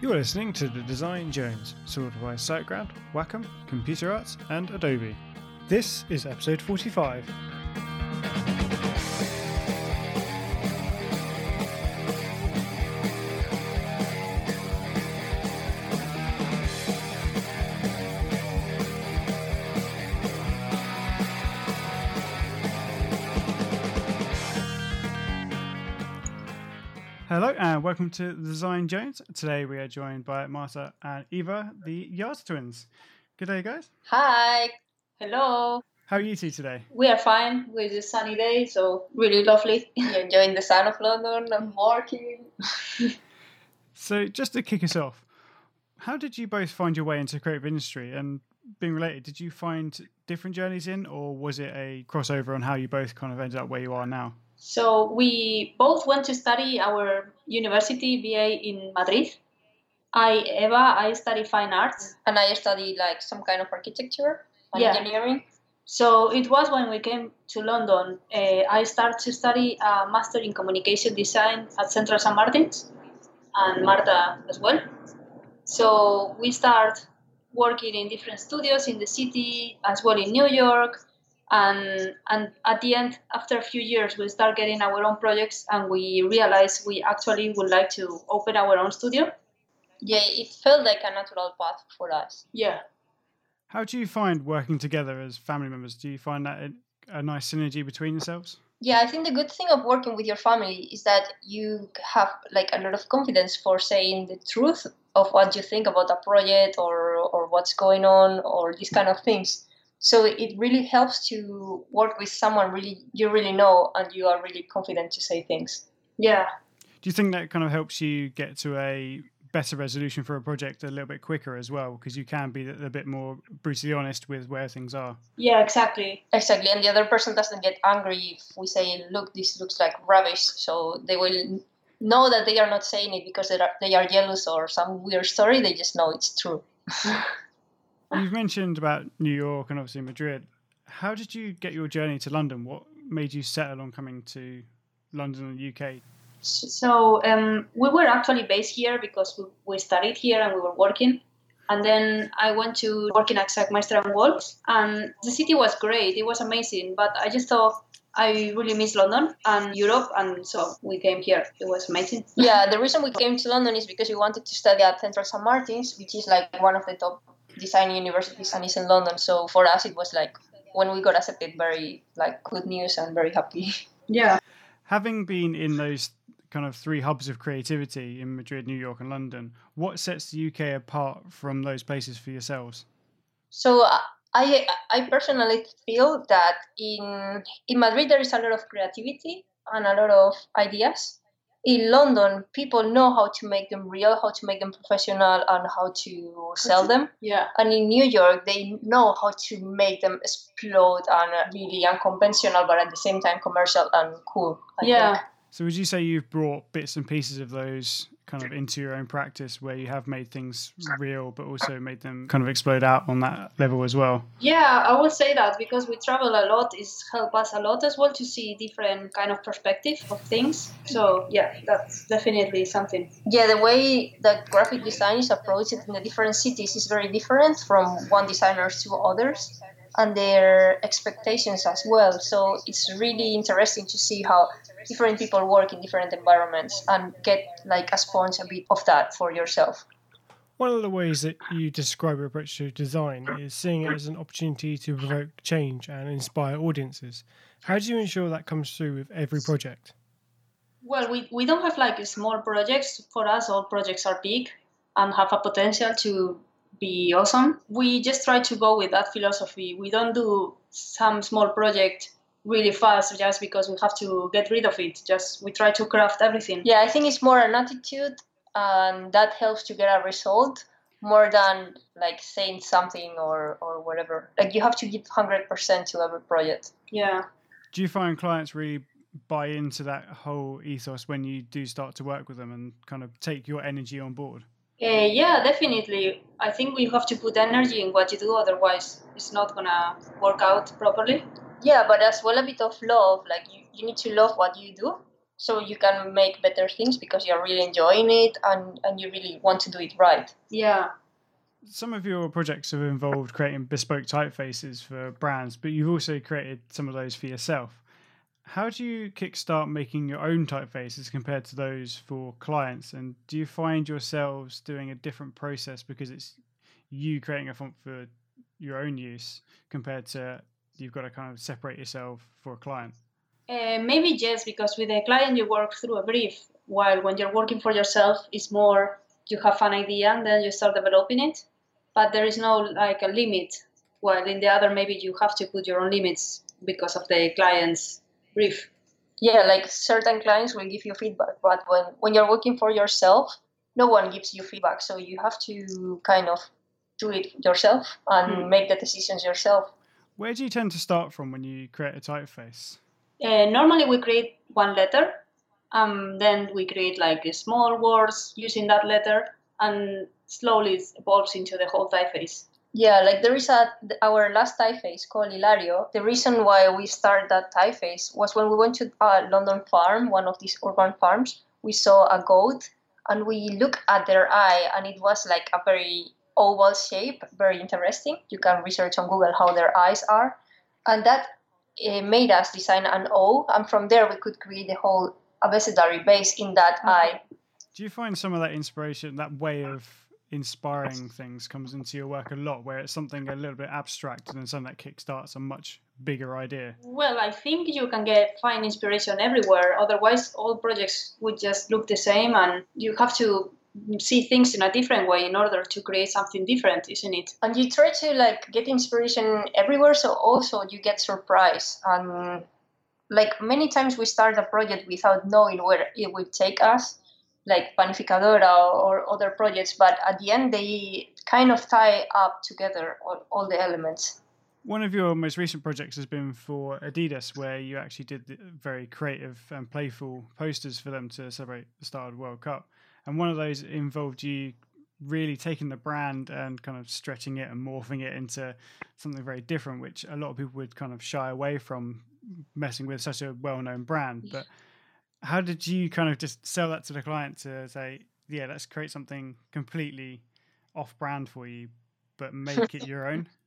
You're listening to The Design Jones, sorted by SiteGround, Wacom, Computer Arts, and Adobe. This is episode 45. Hello and welcome to Design Jones. Today we are joined by Marta and Eva, the Yarza twins. Good day, guys. Hi. Hello. How are you two today? We are fine with the sunny day, so really lovely. Enjoying the sun of London and working. So, just to kick us off, how did you both find your way into the creative industry? And being related, did you find different journeys in, or was it a crossover on how you both kind of ended up where you are now? So we both went to study our university BA in Madrid. I Eva, I study fine arts. and I studied like some kind of architecture and Yeah. engineering. So it was when we came to London. Uh, I started to study a master in communication design at Central St. Martin's, and Marta as well. So we start working in different studios in the city, as well in New York, and and at the end, after a few years, we start getting our own projects, and we realize we actually would like to open our own studio. Yeah, it felt like a natural path for us. Yeah. How do you find working together as family members? Do you find that a, a nice synergy between yourselves? Yeah, I think the good thing of working with your family is that you have like a lot of confidence for saying the truth of what you think about a project or or what's going on or these kind of things. So it really helps to work with someone really you really know and you are really confident to say things. Yeah. Do you think that kind of helps you get to a better resolution for a project a little bit quicker as well? Because you can be a bit more brutally honest with where things are. Yeah. Exactly. Exactly, and the other person doesn't get angry if we say, "Look, this looks like rubbish." So they will know that they are not saying it because they are, they are jealous or some weird story. They just know it's true. You've mentioned about New York and obviously Madrid. How did you get your journey to London? What made you settle on coming to London and the UK? So um, we were actually based here because we, we studied here and we were working. And then I went to work in Sagmeister and Walsh, and the city was great. It was amazing, but I just thought I really miss London and Europe, and so we came here. It was amazing. Yeah, the reason we came to London is because we wanted to study at Central St Martin's, which is like one of the top design universities and is in London. So for us, it was like when we got accepted, very like good news and very happy. Yeah. Having been in those kind of three hubs of creativity in Madrid, New York, and London, what sets the UK apart from those places for yourselves? So uh, I I personally feel that in in Madrid there is a lot of creativity and a lot of ideas. In London, people know how to make them real, how to make them professional, and how to sell them. Yeah. And in New York, they know how to make them explode and uh, really unconventional, but at the same time commercial and cool. I Yeah. think. So, would you say you've brought bits and pieces of those kind of into your own practice where you have made things real, but also made them kind of explode out on that level as well? Yeah, I would say that because we travel a lot, it's helped us a lot as well to see different kind of perspective of things. So yeah, that's definitely something. Yeah, the way that graphic design is approached in the different cities is very different from one designer to others and their expectations as well. So it's really interesting to see how different people work in different environments and get like a sponge a bit of that for yourself. One of the ways that you describe your approach to design is seeing it as an opportunity to provoke change and inspire audiences. How do you ensure that comes through with every project? Well, we, we don't have like small projects. For us, all projects are big and have a potential to be awesome. We just try to go with that philosophy. We don't do some small project really fast just because we have to get rid of it. Just we try to craft everything. Yeah, I think it's more an attitude and that helps to get a result more than like saying something or, or whatever. Like you have to give 100% to every project. Yeah. Do you find clients really buy into that whole ethos when you do start to work with them and kind of take your energy on board? Uh, yeah, definitely. I think we have to put energy in what you do, otherwise, it's not gonna work out properly. Yeah, but as well a bit of love. Like you, you need to love what you do so you can make better things because you're really enjoying it and, and you really want to do it right. Yeah. Some of your projects have involved creating bespoke typefaces for brands, but you've also created some of those for yourself. How do you kickstart making your own typefaces compared to those for clients? And do you find yourselves doing a different process because it's you creating a font for your own use compared to you've got to kind of separate yourself for a client? Uh, maybe yes, because with a client you work through a brief, while when you're working for yourself, it's more you have an idea and then you start developing it, but there is no like a limit. While in the other, maybe you have to put your own limits because of the client's brief. Yeah, like certain clients will give you feedback, but when when you're working for yourself, no one gives you feedback, so you have to kind of do it yourself and Hmm. make the decisions yourself. Where do you tend to start from when you create a typeface? Uh, normally we create one letter, um, then we create like small words using that letter, and slowly it evolves into the whole typeface. Yeah, like there is a our last typeface called Hilario. The reason why we started that typeface was when we went to a London farm, one of these urban farms. We saw a goat, and we looked at their eye, and it was like a very oval shape, very interesting. You can research on Google how their eyes are, and that uh, made us design an O, and from there we could create the whole abecedary base in that Okay. eye. Do you find some of that inspiration, that way of inspiring things, comes into your work a lot, where it's something a little bit abstract and then something that kickstarts a much bigger idea? Well, I think you can get find inspiration everywhere. Otherwise, all projects would just look the same, and you have to see things in a different way in order to create something different, isn't it? and you try to like get inspiration everywhere so also you get surprised and like many times we start a project without knowing where it will take us like panificadora or, or other projects but at the end they kind of tie up together all, all the elements One of your most recent projects has been for Adidas, where you actually did the very creative and playful posters for them to celebrate the start of the World Cup. And one of those involved you really taking the brand and kind of stretching it and morphing it into something very different, which a lot of people would kind of shy away from messing with such a well known brand. But how did you kind of just sell that to the client to say, yeah, let's create something completely off brand for you, but make it your own?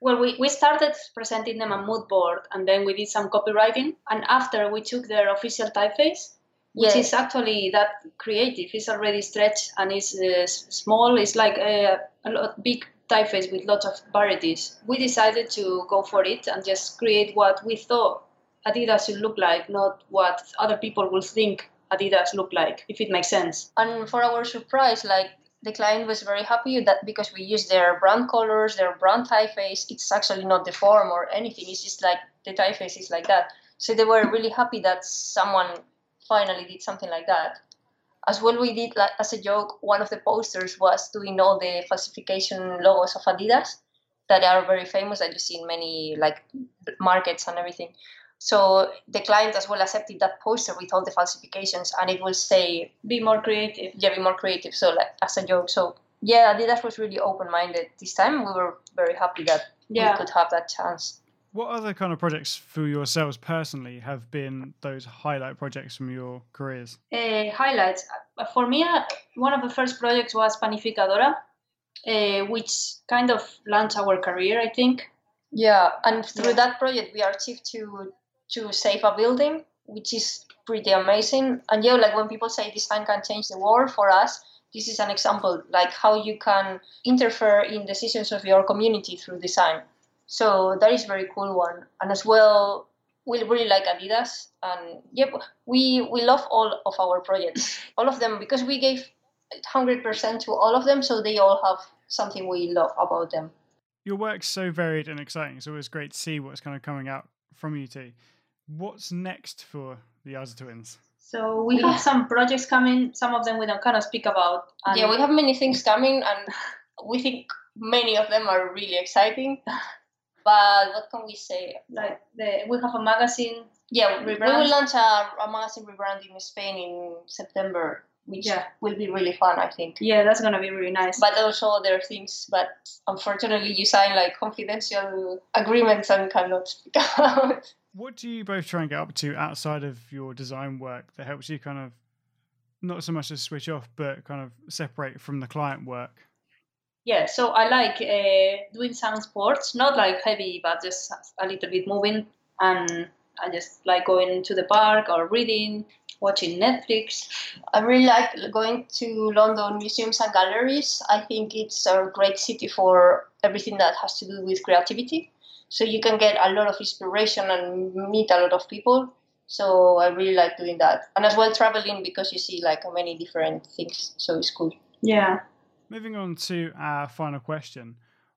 Well, we, we started presenting them a mood board, and then we did some copywriting. And after we took their official typeface, which Yes. is actually that creative. It's already stretched and it's uh, small. It's like a, a lot, big typeface with lots of varieties. We decided to go for it and just create what we thought Adidas should look like, not what other people will think Adidas look like, if it makes sense. and for our surprise like the client was very happy that because we use their brand colors their brand typeface it's actually not deformed or anything it's just like the typeface is like that so they were really happy that someone finally did something like that as well we did like as a joke one of the posters was doing all the falsification logos of adidas that are very famous that you see in many like markets and everything so the client as well accepted that poster with all the falsifications and it will say Be more creative. yeah, be more creative. So like as a joke. So yeah, Adidas was really open minded this time. We were very happy that Yeah. we could have that chance. What other kind of projects for yourselves personally have been those highlight projects from your careers? uh, highlights. Uh, For me, uh, one of the first projects was Panificadora, uh, which kind of launched our career, I think. Yeah, and through Yeah. that project, we achieved to to save a building, which is pretty amazing. And yeah, like when people say design can change the world, for us, this is an example like how you can interfere in decisions of your community through design. So that is very cool one. And as well, we really like Adidas, and yep, we we love all of our projects, all of them, because we gave hundred percent to all of them, so they all have something we love about them. Your work's so varied and exciting. So It's always great to see what's kind of coming out from you two. What's next for the Yarza twins? So we have some projects coming. Some of them we don't kind of speak about. And yeah, we have many things coming, and we think many of them are really exciting. But what can we say? like the, we have a magazine. Yeah, we, we will launch a, a magazine rebrand in Spain in September, which Yeah. will be really fun, I think. Yeah, that's gonna be really nice. But also other things, but unfortunately, you sign like confidential agreements and cannot speak out. What do you both try and get up to outside of your design work that helps you kind of not so much to switch off, but kind of separate from the client work? Yeah, so I like uh, doing some sports, not like heavy, but just a little bit moving. And I just like going to the park or reading, watching Netflix. I really like going to London museums and galleries. I think it's a great city for everything that has to do with creativity. So you can get a lot of inspiration and meet a lot of people. So I really like doing that. And as well traveling because you see like many different things. So it's cool. Yeah. Moving on to our final question.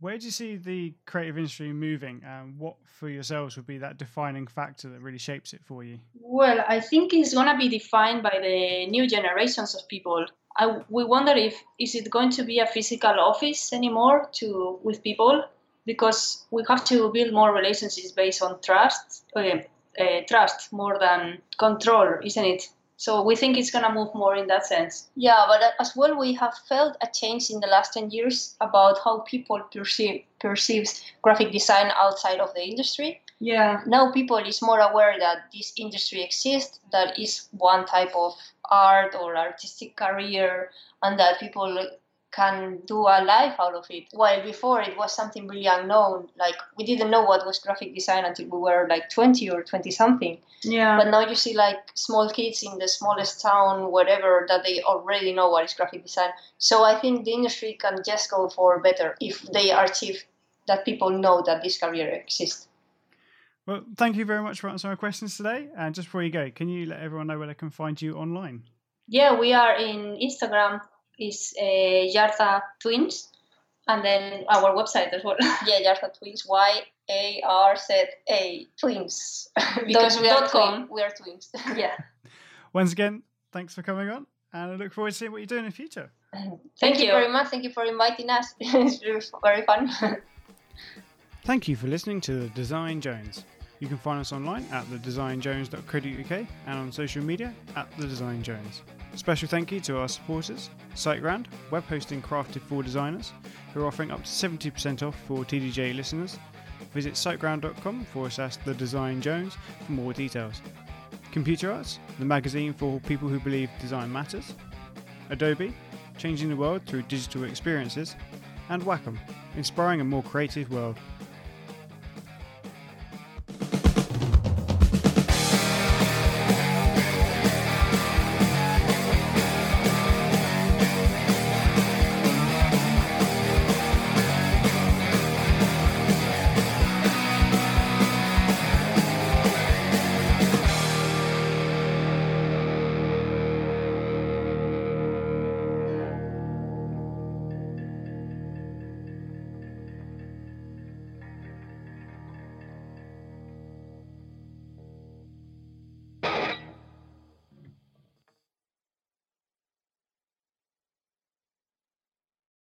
Where do you see the creative industry moving, and what for yourselves would be that defining factor that really shapes it for you? Well, I think it's going to be defined by the new generations of people. I, we wonder if is it going to be a physical office anymore to with people because we have to build more relationships based on trust, uh, uh, trust more than control, isn't it? So we think it's going to move more in that sense. Yeah, but uh, as well, we have felt a change in the last 10 years about how people perceive perceives graphic design outside of the industry. Yeah. Now people is more aware that this industry exists, that is one type of art or artistic career, and that people can do a life out of it. While before it was something really unknown, like we didn't know what was graphic design until we were like 20 or 20 something. Yeah. But now you see like small kids in the smallest town, whatever, that they already know what is graphic design. So I think the industry can just go for better if they achieve that people know that this career exists. Well, thank you very much for answering our questions today. And just before you go, can you let everyone know where they can find you online? Yeah, we are in Instagram is uh, Yarza Twins, and then our website as well. yeah, Yarza Twins, Y A R Z A Twins, because Dot- we are dot twin, we are twins. yeah. Once again, thanks for coming on, and I look forward to seeing what you do in the future. Thank, Thank you you. very much. Thank you for inviting us. it's very- very fun. Thank you for listening to The Design Jones. You can find us online at thedesignjones.co.uk and on social media at thedesignjones. Special thank you to our supporters, SiteGround, web hosting crafted for designers, who are offering up to 70% off for TDJ listeners. Visit siteground.com forward slash The Design Jones for more details. Computer Arts, the magazine for people who believe design matters. Adobe, changing the world through digital experiences. And Wacom, inspiring a more creative world.